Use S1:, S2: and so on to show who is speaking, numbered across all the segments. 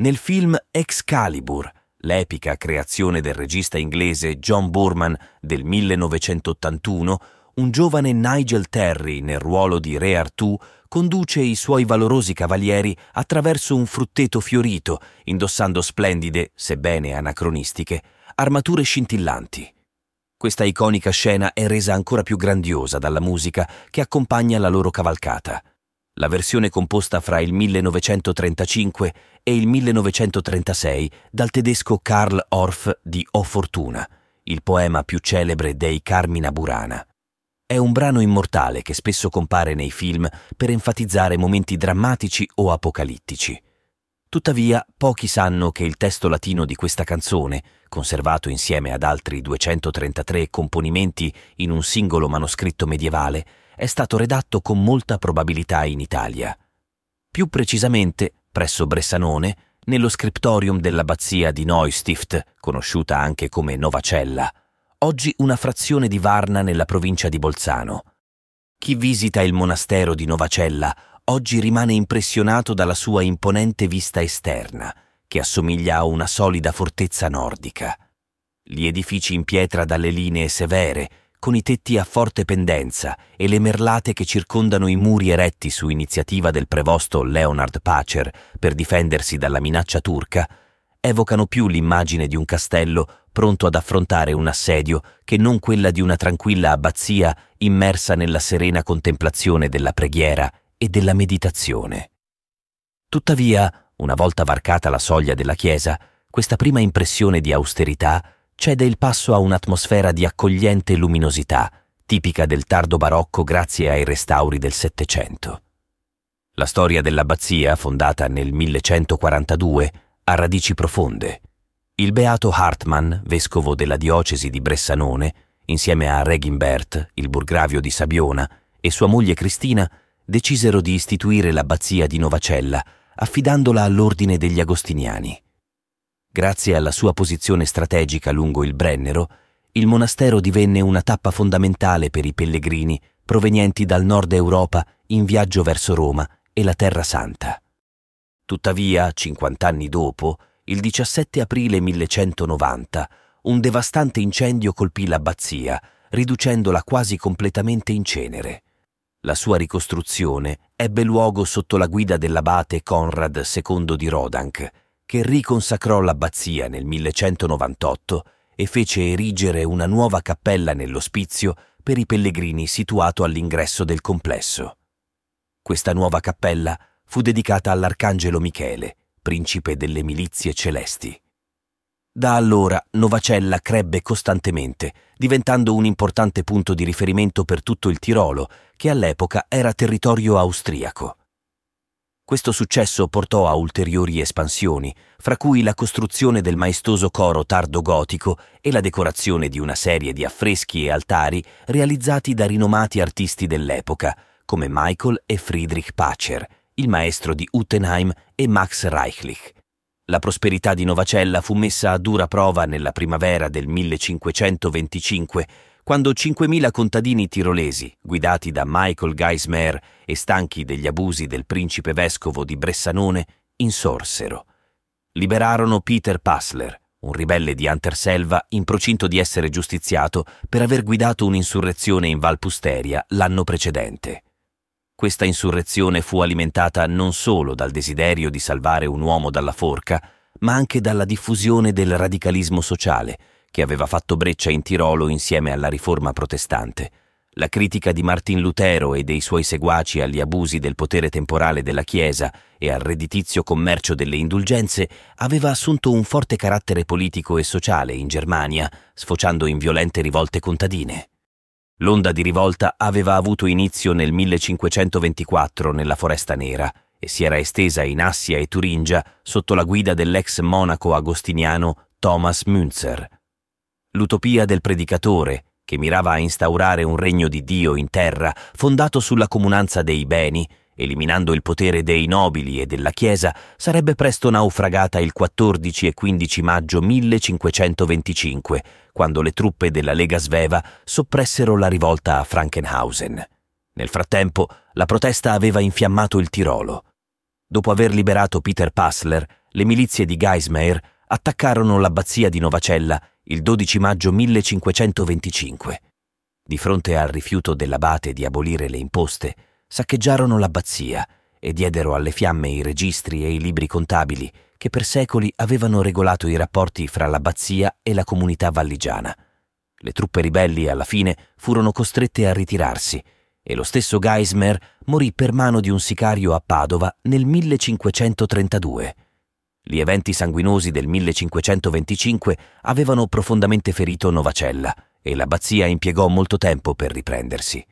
S1: Nel film Excalibur, l'epica creazione del regista inglese John Boorman del 1981, un giovane Nigel Terry nel ruolo di Re Artù conduce i suoi valorosi cavalieri attraverso un frutteto fiorito, indossando splendide, sebbene anacronistiche, armature scintillanti. Questa iconica scena è resa ancora più grandiosa dalla musica che accompagna la loro cavalcata. La versione composta fra il 1935 e il 1936 dal tedesco Karl Orff di O Fortuna, il poema più celebre dei Carmina Burana. È un brano immortale che spesso compare nei film per enfatizzare momenti drammatici o apocalittici. Tuttavia, pochi sanno che il testo latino di questa canzone, conservato insieme ad altri 233 componimenti in un singolo manoscritto medievale, è stato redatto con molta probabilità in Italia. Più precisamente, presso Bressanone, nello scriptorium dell'abbazia di Neustift, conosciuta anche come Novacella, oggi una frazione di Varna nella provincia di Bolzano. Chi visita il monastero di Novacella oggi rimane impressionato dalla sua imponente vista esterna, che assomiglia a una solida fortezza nordica. Gli edifici in pietra dalle linee severe, con i tetti a forte pendenza e le merlate che circondano i muri eretti su iniziativa del prevosto Leonard Pacer per difendersi dalla minaccia turca, evocano più l'immagine di un castello pronto ad affrontare un assedio che non quella di una tranquilla abbazia immersa nella serena contemplazione della preghiera e della meditazione. Tuttavia, una volta varcata la soglia della chiesa, questa prima impressione di austerità cede il passo a un'atmosfera di accogliente luminosità, tipica del tardo barocco grazie ai restauri del Settecento. La storia dell'abbazia, fondata nel 1142, ha radici profonde. Il beato Hartmann, vescovo della diocesi di Bressanone, insieme a Regimbert, il burgravio di Sabiona, e sua moglie Cristina, decisero di istituire l'abbazia di Novacella, affidandola all'ordine degli agostiniani. Grazie alla sua posizione strategica lungo il Brennero, il monastero divenne una tappa fondamentale per i pellegrini provenienti dal nord Europa in viaggio verso Roma e la Terra Santa. Tuttavia, 50 anni dopo, il 17 aprile 1190, un devastante incendio colpì l'abbazia, riducendola quasi completamente in cenere. La sua ricostruzione ebbe luogo sotto la guida dell'abate Conrad II di Rodank, che riconsacrò l'abbazia nel 1198 e fece erigere una nuova cappella nell'ospizio per i pellegrini situato all'ingresso del complesso. Questa nuova cappella fu dedicata all'Arcangelo Michele, principe delle milizie celesti. Da allora Novacella crebbe costantemente, diventando un importante punto di riferimento per tutto il Tirolo, che all'epoca era territorio austriaco. Questo successo portò a ulteriori espansioni, fra cui la costruzione del maestoso coro tardo-gotico e la decorazione di una serie di affreschi e altari realizzati da rinomati artisti dell'epoca, come Michael e Friedrich Pacher, il maestro di Uttenheim e Max Reichlich. La prosperità di Novacella fu messa a dura prova nella primavera del 1525, quando 5.000 contadini tirolesi, guidati da Michael Geismer e stanchi degli abusi del principe vescovo di Bressanone, insorsero. Liberarono Peter Passler, un ribelle di Anterselva in procinto di essere giustiziato per aver guidato un'insurrezione in Valpusteria l'anno precedente. Questa insurrezione fu alimentata non solo dal desiderio di salvare un uomo dalla forca, ma anche dalla diffusione del radicalismo sociale, che aveva fatto breccia in Tirolo insieme alla riforma protestante. La critica di Martin Lutero e dei suoi seguaci agli abusi del potere temporale della Chiesa e al redditizio commercio delle indulgenze aveva assunto un forte carattere politico e sociale in Germania, sfociando in violente rivolte contadine. L'onda di rivolta aveva avuto inizio nel 1524 nella Foresta Nera e si era estesa in Assia e Turingia sotto la guida dell'ex monaco agostiniano Thomas Münzer. L'utopia del predicatore, che mirava a instaurare un regno di Dio in terra fondato sulla comunanza dei beni, eliminando il potere dei nobili e della Chiesa, sarebbe presto naufragata il 14 e 15 maggio 1525, quando le truppe della Lega Sveva soppressero la rivolta a Frankenhausen. Nel frattempo, la protesta aveva infiammato il Tirolo. Dopo aver liberato Peter Passler, le milizie di Geismar attaccarono l'abbazia di Novacella il 12 maggio 1525. Di fronte al rifiuto dell'abate di abolire le imposte, saccheggiarono l'abbazia e diedero alle fiamme i registri e i libri contabili che per secoli avevano regolato i rapporti fra l'abbazia e la comunità valligiana. Le truppe ribelli alla fine furono costrette a ritirarsi e lo stesso Geismer morì per mano di un sicario a Padova nel 1532. Gli eventi sanguinosi del 1525 avevano profondamente ferito Novacella e l'abbazia impiegò molto tempo per riprendersi.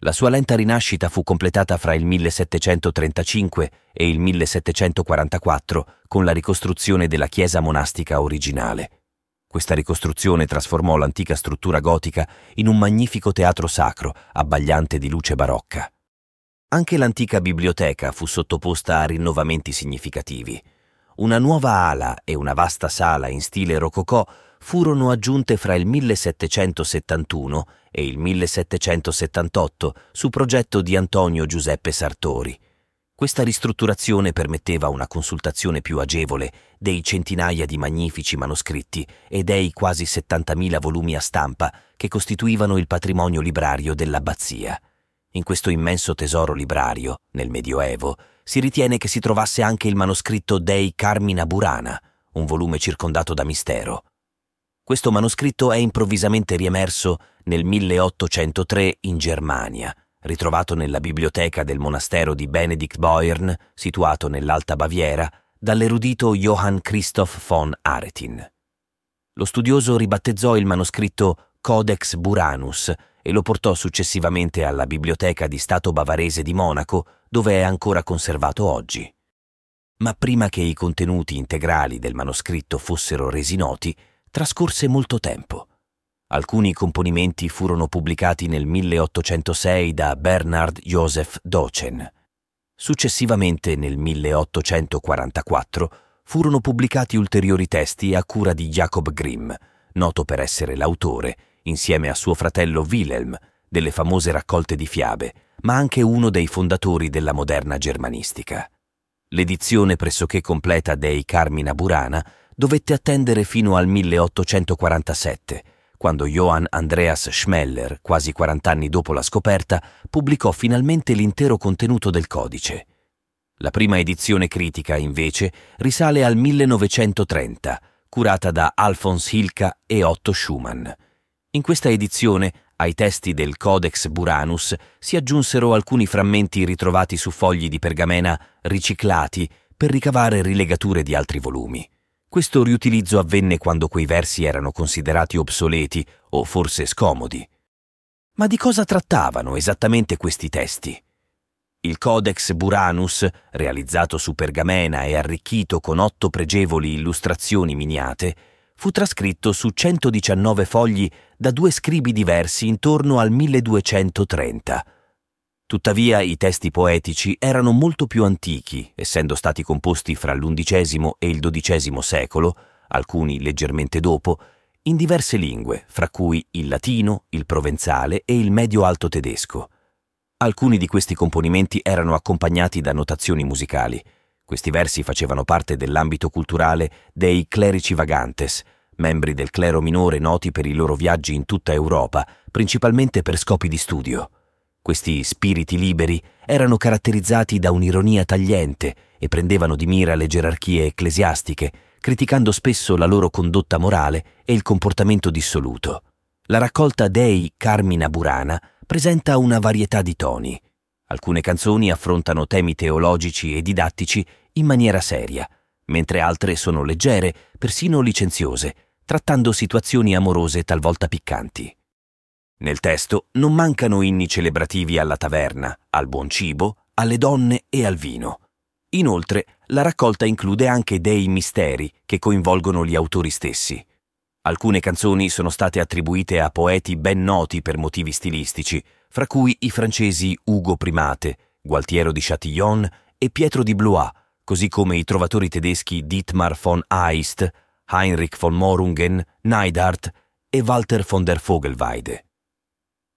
S1: La sua lenta rinascita fu completata fra il 1735 e il 1744 con la ricostruzione della chiesa monastica originale. Questa ricostruzione trasformò l'antica struttura gotica in un magnifico teatro sacro, abbagliante di luce barocca. Anche l'antica biblioteca fu sottoposta a rinnovamenti significativi. Una nuova ala e una vasta sala in stile rococò furono aggiunte fra il 1771 e il 1778 su progetto di Antonio Giuseppe Sartori. Questa ristrutturazione permetteva una consultazione più agevole dei centinaia di magnifici manoscritti e dei quasi 70.000 volumi a stampa che costituivano il patrimonio librario dell'abbazia. In questo immenso tesoro librario, nel Medioevo, si ritiene che si trovasse anche il manoscritto Dei Carmina Burana, un volume circondato da mistero. Questo manoscritto è improvvisamente riemerso nel 1803 in Germania, ritrovato nella biblioteca del monastero di Benedict Boyrn, situato nell'Alta Baviera, dall'erudito Johann Christoph von Aretin. Lo studioso ribattezzò il manoscritto Codex Buranus e lo portò successivamente alla Biblioteca di Stato bavarese di Monaco, dove è ancora conservato oggi. Ma prima che i contenuti integrali del manoscritto fossero resi noti, trascorse molto tempo. Alcuni componimenti furono pubblicati nel 1806 da Bernard Joseph Dochen. Successivamente, nel 1844, furono pubblicati ulteriori testi a cura di Jacob Grimm, noto per essere l'autore, insieme a suo fratello Wilhelm, delle famose raccolte di fiabe, ma anche uno dei fondatori della moderna germanistica. L'edizione pressoché completa dei Carmina Burana dovette attendere fino al 1847, quando Johann Andreas Schmeller, quasi 40 anni dopo la scoperta, pubblicò finalmente l'intero contenuto del codice. La prima edizione critica, invece, risale al 1930, curata da Alfons Hilka e Otto Schumann. In questa edizione, ai testi del Codex Buranus si aggiunsero alcuni frammenti ritrovati su fogli di pergamena riciclati per ricavare rilegature di altri volumi. Questo riutilizzo avvenne quando quei versi erano considerati obsoleti o forse scomodi. Ma di cosa trattavano esattamente questi testi? Il Codex Buranus, realizzato su pergamena e arricchito con otto pregevoli illustrazioni miniate, fu trascritto su 119 fogli da due scribi diversi intorno al 1230 Tuttavia i testi poetici erano molto più antichi, essendo stati composti fra l'undicesimo e il dodicesimo secolo, alcuni leggermente dopo, in diverse lingue, fra cui il latino, il provenzale e il medio-alto tedesco. Alcuni di questi componimenti erano accompagnati da notazioni musicali. Questi versi facevano parte dell'ambito culturale dei clerici vagantes, membri del clero minore noti per i loro viaggi in tutta Europa, principalmente per scopi di studio. Questi spiriti liberi erano caratterizzati da un'ironia tagliente e prendevano di mira le gerarchie ecclesiastiche, criticando spesso la loro condotta morale e il comportamento dissoluto. La raccolta Dei Carmina Burana presenta una varietà di toni. Alcune canzoni affrontano temi teologici e didattici in maniera seria, mentre altre sono leggere, persino licenziose, trattando situazioni amorose talvolta piccanti. Nel testo non mancano inni celebrativi alla taverna, al buon cibo, alle donne e al vino. Inoltre, la raccolta include anche dei misteri che coinvolgono gli autori stessi. Alcune canzoni sono state attribuite a poeti ben noti per motivi stilistici, fra cui i francesi Ugo Primate, Gualtiero di Châtillon e Pietro di Blois, così come i trovatori tedeschi Dietmar von Aist, Heinrich von Morungen, Neidhardt e Walter von der Vogelweide.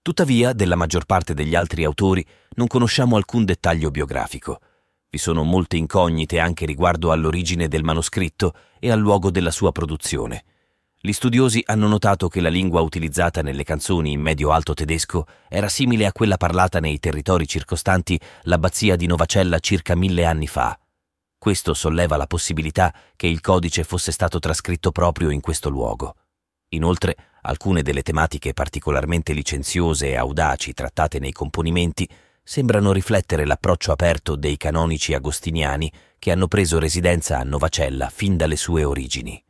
S1: Tuttavia, della maggior parte degli altri autori non conosciamo alcun dettaglio biografico. Vi sono molte incognite anche riguardo all'origine del manoscritto e al luogo della sua produzione. Gli studiosi hanno notato che la lingua utilizzata nelle canzoni in medio-alto tedesco era simile a quella parlata nei territori circostanti l'abbazia di Novacella circa mille anni fa. Questo solleva la possibilità che il codice fosse stato trascritto proprio in questo luogo. Inoltre, alcune delle tematiche particolarmente licenziose e audaci trattate nei componimenti sembrano riflettere l'approccio aperto dei canonici agostiniani che hanno preso residenza a Novacella fin dalle sue origini.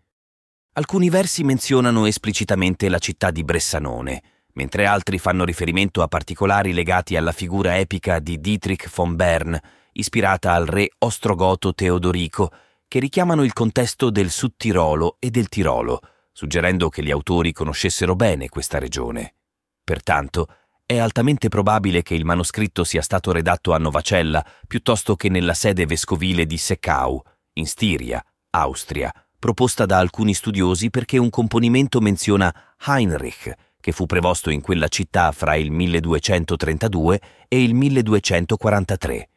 S1: Alcuni versi menzionano esplicitamente la città di Bressanone, mentre altri fanno riferimento a particolari legati alla figura epica di Dietrich von Bern, ispirata al re ostrogoto Teodorico, che richiamano il contesto del Sud Tirolo e del Tirolo, suggerendo che gli autori conoscessero bene questa regione. Pertanto, è altamente probabile che il manoscritto sia stato redatto a Novacella piuttosto che nella sede vescovile di Seccau, in Stiria, Austria, proposta da alcuni studiosi perché un componimento menziona Heinrich, che fu prevosto in quella città fra il 1232 e il 1243.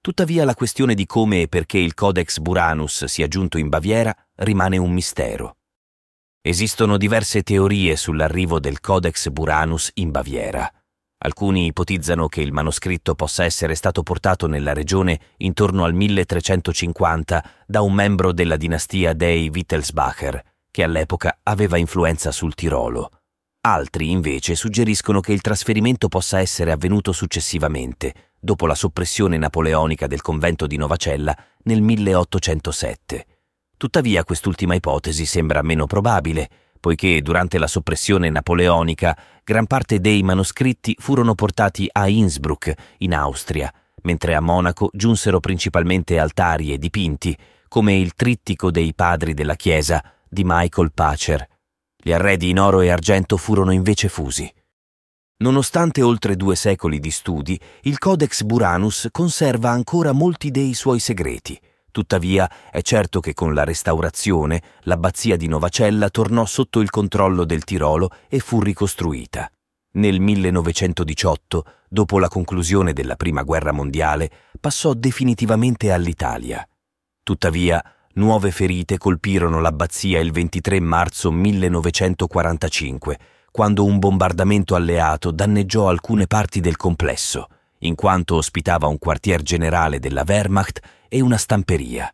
S1: Tuttavia la questione di come e perché il Codex Buranus sia giunto in Baviera rimane un mistero. Esistono diverse teorie sull'arrivo del Codex Buranus in Baviera. Alcuni ipotizzano che il manoscritto possa essere stato portato nella regione intorno al 1350 da un membro della dinastia dei Wittelsbacher, che all'epoca aveva influenza sul Tirolo. Altri invece suggeriscono che il trasferimento possa essere avvenuto successivamente, dopo la soppressione napoleonica del convento di Novacella nel 1807. Tuttavia quest'ultima ipotesi sembra meno probabile, poiché durante la soppressione napoleonica gran parte dei manoscritti furono portati a Innsbruck, in Austria, mentre a Monaco giunsero principalmente altari e dipinti, come il trittico dei padri della Chiesa di Michael Pacher. Gli arredi in oro e argento furono invece fusi. Nonostante oltre due secoli di studi, il Codex Buranus conserva ancora molti dei suoi segreti. Tuttavia è certo che con la restaurazione l'abbazia di Novacella tornò sotto il controllo del Tirolo e fu ricostruita. Nel 1918, dopo la conclusione della Prima Guerra Mondiale, passò definitivamente all'Italia. Tuttavia, nuove ferite colpirono l'abbazia il 23 marzo 1945, quando un bombardamento alleato danneggiò alcune parti del complesso, in quanto ospitava un quartier generale della Wehrmacht e una stamperia.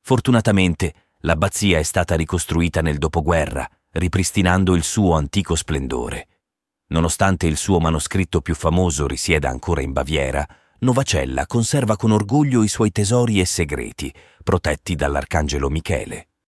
S1: Fortunatamente, l'abbazia è stata ricostruita nel dopoguerra, ripristinando il suo antico splendore. Nonostante il suo manoscritto più famoso risieda ancora in Baviera, Novacella conserva con orgoglio i suoi tesori e segreti, protetti dall'arcangelo Michele.